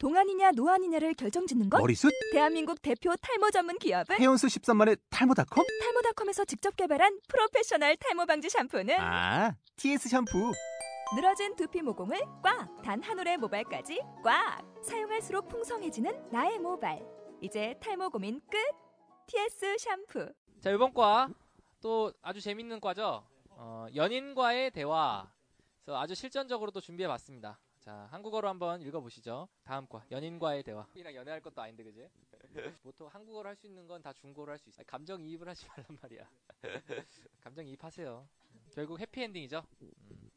동안이냐 노안이냐를 결정짓는 것? 머리숱? 대한민국 대표 탈모 전문 기업은 해온수 13만의 탈모닷컴? 탈모닷컴에서 직접 개발한 프로페셔널 탈모 방지 샴푸는 아, TS 샴푸. 늘어진 두피 모공을 꽉! 단 한 올의 모발까지 꽉! 사용할수록 풍성해지는 나의 모발. 이제 탈모 고민 끝! TS 샴푸. 자 이번 과 또 아주 재밌는 과죠. 어, 연인과의 대화. 그래서 아주 실전적으로 또 준비해봤습니다. 자 한국어로 한번 읽어보시죠. 다음 과 연인과의 대화. 이랑 연애할 것도 아닌데 그지? 보통 한국어로 할 수 있는 건 다 중국어로 할 수 있어. 감정 이입을 하지 말란 말이야. 감정 이입하세요. 결국 해피엔딩이죠. 음.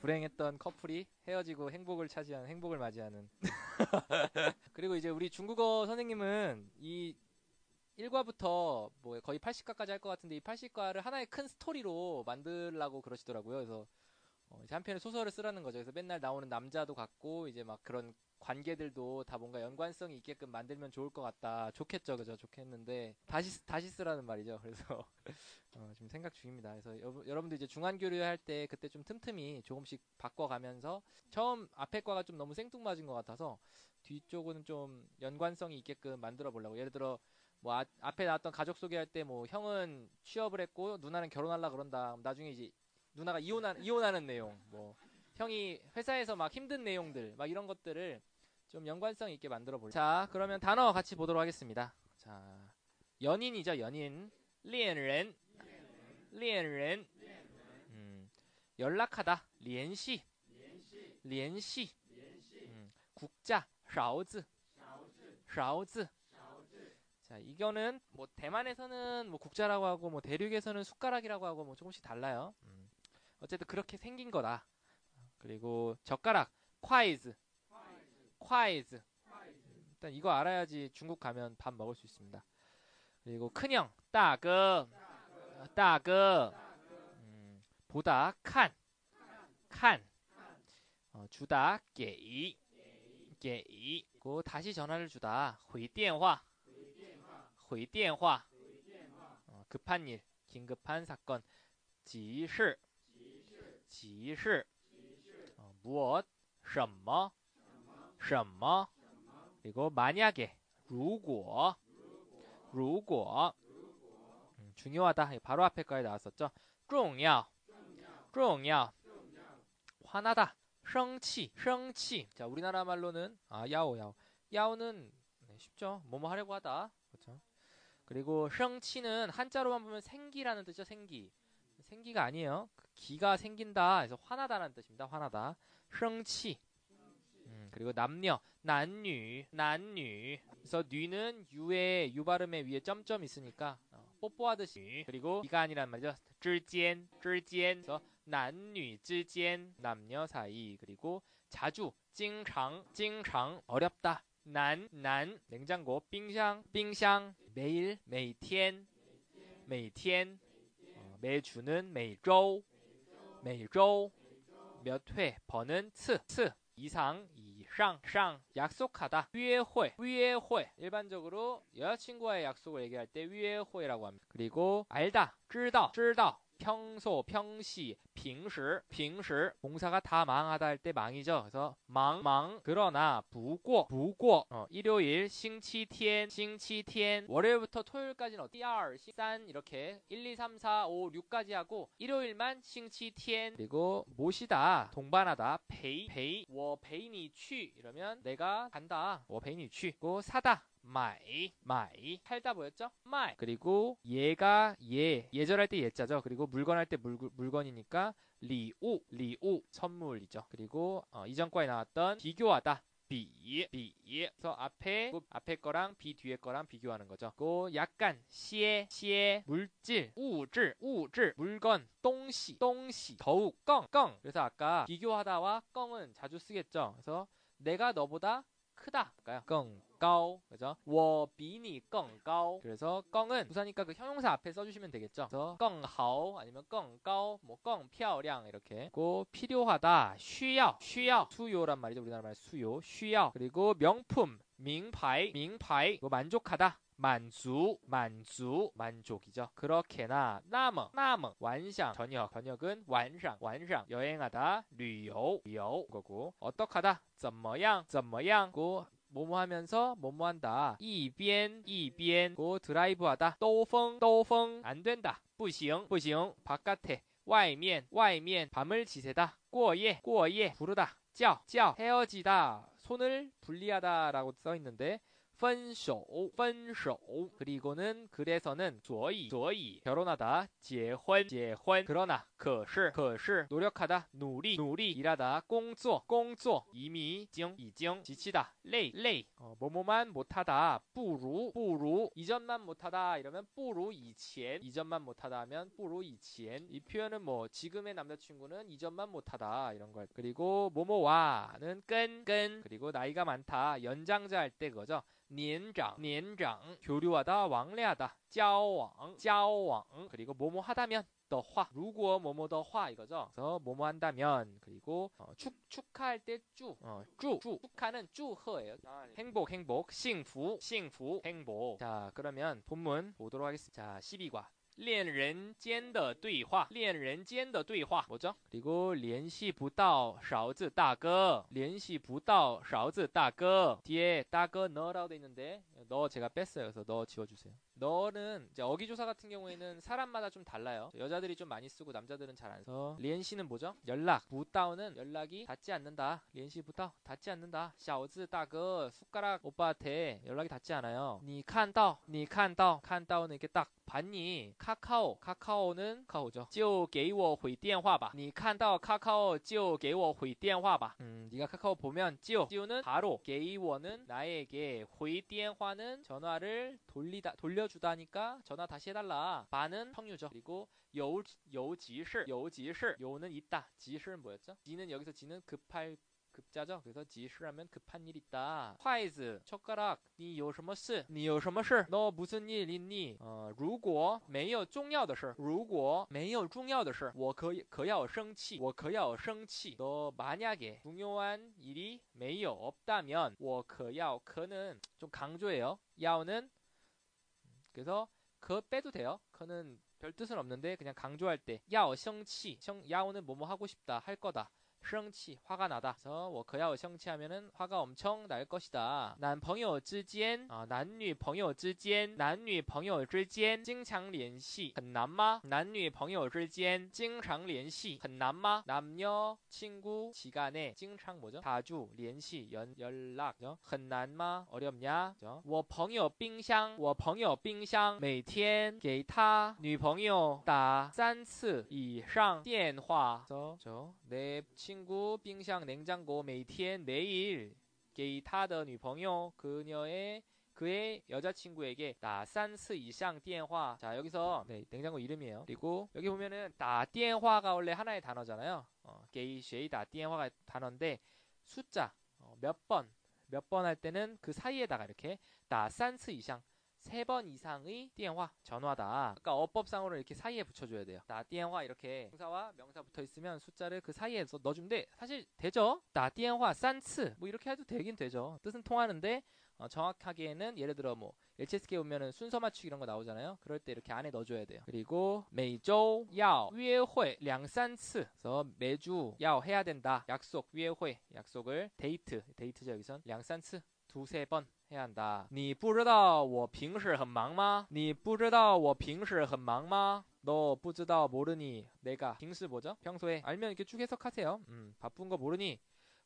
불행했던 커플이 헤어지고 행복을 차지하는 행복을 맞이하는. 그리고 이제 우리 중국어 선생님은 이 1과부터 뭐 거의 80과까지 할 것 같은데 이 80과를 하나의 큰 스토리로 만들라고 그러시더라고요. 그래서 어 이제 한 편의 소설을 쓰라는 거죠. 그래서 맨날 나오는 남자도 같고 이제 막 그런 관계들도 다 뭔가 연관성이 있게끔 만들면 좋을 것 같다. 좋겠죠, 그죠? 좋겠는데 다시 다시 쓰라는 말이죠. 그래서 어, 지금 생각 중입니다. 그래서 여 러, 분들 이제 중간 교류 할 때 그때 좀 틈틈이 조금씩 바꿔가면서 처음 앞에 과가 좀 너무 생뚱맞은 것 같아서 뒤쪽은 좀 연관성이 있게끔 만들어 보려고. 예를 들어 뭐 아, 앞에 나왔던 가족 소개할 때 뭐 형은 취업을 했고 누나는 결혼하려 그런다. 나중에 이제 누나가 이혼한 이혼하는 내용, 뭐 형이 회사에서 막 힘든 내용들, 막 이런 것들을 좀 연관성 있게 만들어 볼게요. 자, 그러면 단어 같이 보도록 하겠습니다. 자, 연인이죠, 연인. 恋人. 恋人. 음, 연락하다. 联系. 联系. 음, 국자. 勺子. 勺子. 자, 이거는 뭐 대만에서는 뭐 국자라고 하고 뭐 대륙에서는 숟가락이라고 하고 뭐 조금씩 달라요. 음. 어쨌든 그렇게 생긴 거다. 그리고 젓가락 콰이즈. 콰이즈. 일단 이거 알아야지 중국 가면 밥 먹을 수 있습니다. 그리고 큰형 따금 따금 음, 보다 칸. 칸. 어, 주다 게이 게이 고 다시 전화를 주다 회대화 회대화 어, 급한 일 긴급한 사건 지시 急事, 어, 무엇, 什么, 什么, 그리고 만약에, 如果, 如果, 음, 중요하다. 바로 앞에 거에 나왔었죠. 重要, 重要, 화나다, 生气, 生气. 자, 우리나라 말로는 아, 야오, 야오. 야오는 네, 쉽죠. 뭐뭐 하려고 하다. 그렇죠? 그리고 렁치는 한자로만 보면 생기라는 뜻이죠. 생기. 생기가 아니에요. 그 기가 생긴다. 그래서 화나다라는 뜻입니다. 화나다. 렁치. 음, 그리고 남녀, 난뉴, 난뉴. 그래서 뉘는 유의 유 발음의 위에 점점 있으니까 어, 뽀뽀하듯이. 그리고 이가 아니란 말이죠. 之间, 之间. 그래서 난뉴 之间 남녀 사이. 그리고 자주, 经常, 经常 어렵다. 난, 난, 냉장고, 冰箱, 冰箱, 매일, 每天, 每天, 어, 매주는 每周, 每周, 몇 회, 번은 次, 次, 이상, 이상, 상, 약속하다, 约会, 约会. 일반적으로 여자친구와의 약속을 얘기할 때 约会라고 합니다. 그리고 알다, 知道,知道. 평소, 평시, 빙시, 빙시 동사가 다 망하다 할 때 망이죠. 그래서 忙, 忙, 그러나, 不过, 不过. 어, 일요일, 星期天, 星期天. 월요일부터 토요일까지는 어디? 1, 3 이렇게 1, 2, 3, 4, 5, 6까지 하고 일요일만 星期天. 그리고 모시다, 동반하다, 陪, 陪, 我陪你去. 이러면 내가 간다, 我陪你去. 그리고 사다. 买, 买, 팔다 보였죠? 卖. 그리고 얘가 얘, 예절할 때 예자죠. 그리고 물건 할 때 물건이니까 礼物, 礼物, 선물이죠. 그리고 어, 이전 과에 나왔던 비교하다. 比, 比. 그래서 앞에 앞에 거랑 比 뒤에 거랑 비교하는 거죠. 그 약간 시에 시에 물질, 物质, 物质, 물건, 东西, 东西, 더욱 更, 更. 그래서 아까 비교하다와 更은 자주 쓰겠죠. 그래서 내가 너보다 크다. 할까요? 껑, 깡 그죠? 我比你更高 그래서 껑은 부사니까 그 형용사 앞에 써주시면 되겠죠. 그래서 更好 아니면 更高 뭐更漂亮 이렇게 고 필요하다 需要 需要 수요란 말이죠. 우리나라 말 수요 需要 그리고 명품 名牌 名牌 뭐 만족하다 满足, 만주, 만족이죠. 그렇게나, 나머, 나머, 완상, 저녁, 저녁은 완상, 완상, 여행하다, 旅游, 旅游 거고, 어떡하다, 怎么样,怎么样, 고 뭐뭐 하면서 뭐뭐 한다. 이변 이변 고 드라이브 하다. 또펑 또펑 안 된다. 不行 不行 바깥에 外面外面 밤을 지새다. 过夜 过夜 부르다. 叫叫 헤어지다. 손을 분리하다라고 써 있는데 分手分手 그리고는 그래서는 所以所以 결혼하다 结婚结婚 그러나 可是可是 노력하다 努力努力 일하다 工作工作 이미 经已经 지치다 累累 어, 뭐뭐만 못하다 不如不如이전만 못하다 이러면 不如以前이전만 못하다 하면 不如以前이 표현은 뭐 지금의 남자친구는 이전만 못하다 이런 걸 그리고 뭐뭐와는 끈끈 그리고 나이가 많다 연장자 할 때 그거죠 年长年长 교류하다 왕래하다 交往交往 그리고 뭐뭐 하다면 的话 如果 뭐뭐 的话 이거죠. 그래서 뭐뭐 한다면 그리고 어, 축 축하할 때쭈 어, 쭈, 쭈 축하는 쭈허예요. 행복 행복 幸福 幸福 행복. 자, 그러면 본문 보도록 하겠습니다. 자, 12과 恋人间的对话，恋人间的对话， 뭐죠? 그리고 联系不到勺子大哥，联系不到勺子大哥 뒤에 大哥 너라고 돼 있는데 너 제가 뺐어요. 그래서 너 지워주세요. 너는 이제 어기조사 같은 경우에는 사람마다 좀 달라요. 여자들이 좀 많이 쓰고 남자들은 잘 안 써. 리엔시는 뭐죠? 연락. 부다오는 연락이 닿지 않는다. 리엔시 부다오 닿지 않는다. 샤오즈 다그 숟가락 오빠한테 연락이 닿지 않아요. 니 칸다오, 니 칸다오, 칸다오는 이렇게 딱 봤니? 카카오, 카카오는 카오죠. 就给我回电话吧.你看到 카카오 就给我回电话吧. 음, 네가 카카오 보면 就, 就는 바로, 给我는 나에게, 回电话는 전화를 돌리다, 돌려 주다니까 전화 다시 해달라. 바는 성유죠. 그리고 요, 요지시, 요지시, 요는 있다. 지시는 뭐였죠? 지는 여기서 지는 급할 급자죠. 그래서 지시하면 급한 일 있다. 화이즈 젓가락 你有什么事?你有什么事?너 무슨 일 있니? 어, 如果没有重要的事,如果没有重要的事,我可可要生气,我可要生气. 너 만약에 중요한 일이 没有 없다면 我可要 可는 좀 강조해요. 야오는 그래서 그 빼도 돼요. 그는 별 뜻은 없는데 그냥 강조할 때 야오 성치 야오는 뭐뭐 하고 싶다 할 거다. 生气 화가 나다. 그래서 我可要生气하면은 화가 엄청 날 것이다. 男朋友之间 어, 男女朋友之间 男女朋友之间 经常联系很难吗? 男女朋友之间经常联系很难吗? 남녀 친구 지간에 经常 뭐죠? 자주 联系 연 연락 很难吗? 어렵냐? 我朋友冰箱我朋友冰箱每天给他女朋友打三次以上电话 내 친 친구, 빙샹 냉장고, 메이티엔 내일 给他的女朋友 그녀의 그의 여자친구에게 打三次以上电话. 자 여기서 네, 냉장고 이름이에요. 그리고 여기 보면은 打电话가 원래 하나의 단어잖아요. 어, 给谁打电话가 단어인데 숫자 어, 몇번 몇 번 할 때는 그 사이에다가 이렇게 打三次以上 세 번 이상의 电话 전화다. 아까 어법상으로 이렇게 사이에 붙여줘야 돼요. 打电话 이렇게 동사와 명사 붙어 있으면 숫자를 그 사이에 넣어주면 돼. 사실 되죠. 打电话三次 뭐 이렇게 해도 되긴 되죠. 뜻은 통하는데 어, 정확하게는 예를 들어 뭐 HSK 오면은 순서 맞추기 이런 거 나오잖아요. 그럴 때 이렇게 안에 넣어줘야 돼요. 그리고 每周要约会两三次 그래서 每周要 해야 된다. 약속 约会 약속을 데이트 데이트죠 여기선 량산츠 두세 번 해야 한다. 你不知道我平时很忙吗?你不知道我平时很忙吗?너不知道 모르니 내가 平时 뭐죠? 평소에 알면 이렇게 쭉 해석하세요. 음, 바쁜 거 모르니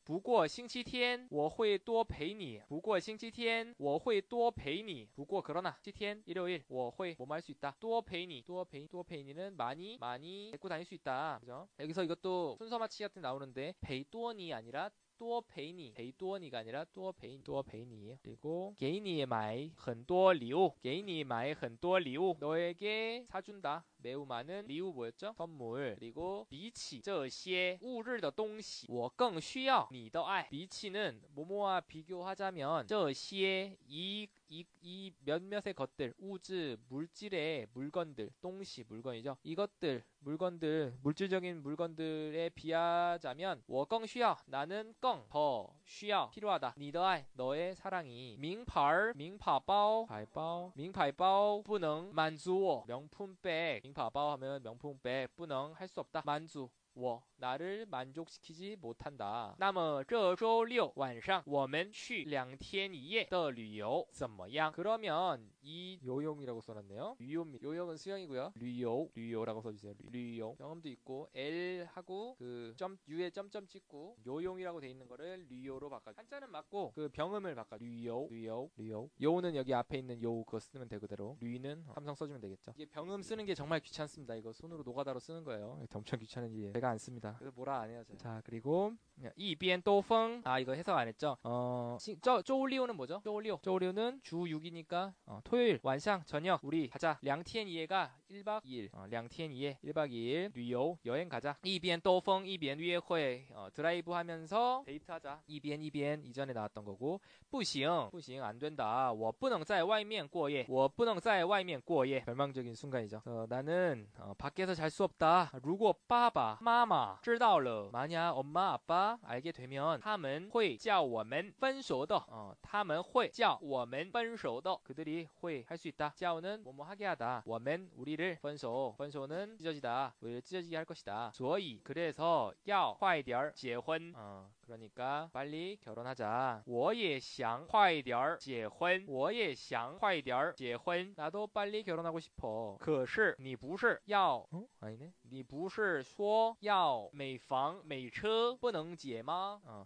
不过星期天我会多陪你不过星期天我会多陪你不过 그러나 星期天 일요일 我会뭐할수 있다 多陪你多陪多陪你는 많이 많이 데리고 다닐 수 있다 그죠 여기서 이것도 순서 맞추기 같은 나오는데 베이또니 아니라 多陪你陪多니가 아니라 多陪多陪你 그리고 给你买很多礼物给你买很多礼物 너에게 사준다 매우 많은 리우 뭐였죠? 선물 그리고 비치 这些物质的东西我更需要你的爱 비치는 뭐뭐와 비교하자면 这些이 이, 이 몇몇의 것들, 우즈, 물질의 물건들, 동시 물건이죠. 이것들, 물건들, 물질적인 물건들에 비하자면, 我更需要, 나는 更더 需要 필요하다. 你的爱, 너의 사랑이. 名牌, 名牌包, 牌包, 名牌包不能满足我. 명품백, 名牌包 하면 명품백, 不能할 수 없다. 만주 我 나를 만족시키지 못한다. 那么这周六晚上我们去两天一夜的旅游怎么样? 그러면 이요용이라고 써놨네요. 류요입니다. 요용은 수영이고요. 류요, 류요라고 써주세요. 류용. 경험도 있고 L 하고 그 점, U에 점점 찍고 요용이라고 돼 있는 거를 류요로 바꿔. 한자는 맞고 그 병음을 바꿔. 류요, 류요, 류요. 요는 여기 앞에 있는 요 그거 쓰면 되그대로. 류는 어, 삼성 써주면 되겠죠. 이게 병음 쓰는 게 정말 귀찮습니다. 이거 손으로 노가다로 쓰는 거예요. 엄청 귀찮은 일이에요. 제가 안 씁니다. 그래서 뭐라 안 해요, 제가. 자, 그리고 一边兜风. 아, 이거 해석 안 했죠? 어, 시, 저, 쪼올리오는 뭐죠? 쪼올리오. 쪼올리오는 주 6이니까 어, 토 요일晚上 저녁 우리 가자. 량티엔 이해가 1박 2일 어, 량티엔 이해 1박 2일旅游 여행 가자. 이비엔 또펑 이비엔 위에회 어, 드라이브 하면서 데이트하자. 이비엔 이비엔 이전에 나왔던 거고 不行不行안 된다. 我不能在外面过夜我不能在外面过夜 절망적인 순간이죠. 어, 나는 어, 밖에서 잘 수 없다. 如果爸爸妈妈知道了 만약 엄마 아빠 알게 되면 他们会叫我们分手的 어, 他们会叫我们分手的 그들이 会할 수 있다. 叫는 뭐뭐 하게 하다. 我们 우리를 分手 分手는 찢어지다. 우리를 찢어지게 할 것이다. 所以 그래서 要快点儿结婚 어, 그러니까 빨리 결혼하자. 我也想快点儿结婚我也想快点儿结婚 나도 빨리 결혼하고 싶어. 可是你不是要 어? 아니네. 你不是说要美房美车不能结吗？啊。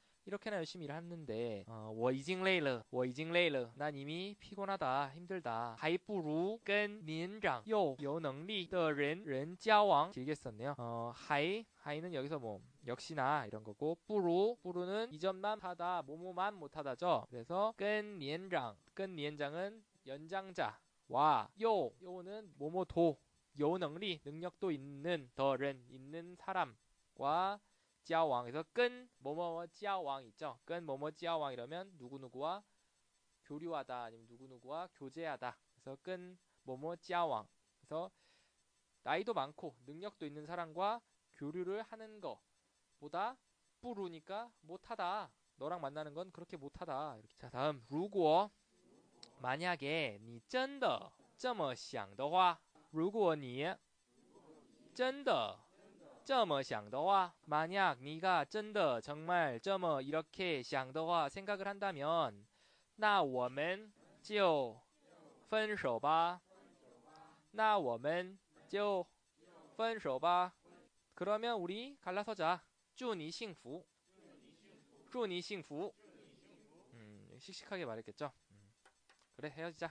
이렇게나 열심히 일하는데 어, 我已经累了我已经累了난 이미 피곤하다 힘들다 还不如跟年长又有能力的人人交往 길게 썼네요 어, 还 하이는 여기서 뭐 역시나 이런 거고 뿌루 뿌루는 이전만 하다 뭐뭐만 못하다죠 그래서 끈年长 끈年장은 연장자 와, 요, 요는 뭐뭐도, 요 능리, 능력도 있는, 더른, 있는 사람과 지아왕. 그래서 끈, 뭐뭐뭐 지아왕 있죠. 끈, 뭐뭐 지아왕 이러면 누구누구와 교류하다, 아니면 누구누구와 교제하다. 그래서 끈, 뭐뭐 지아왕. 그래서 나이도 많고, 능력도 있는 사람과 교류를 하는 거보다 뿌루니까 못하다. 너랑 만나는 건 그렇게 못하다. 이렇게. 자, 다음, 루고. 만약에 你真的这么想的话如果你真的 这么想的话 만약 네가 真的 정말 这么 이렇게 想的话 생각을 한다면 那我们就分手吧那我们就分手吧 그러면 우리 갈라서자 祝你幸福祝你幸福 음, 씩씩하게 말했겠죠 그래 헤어지자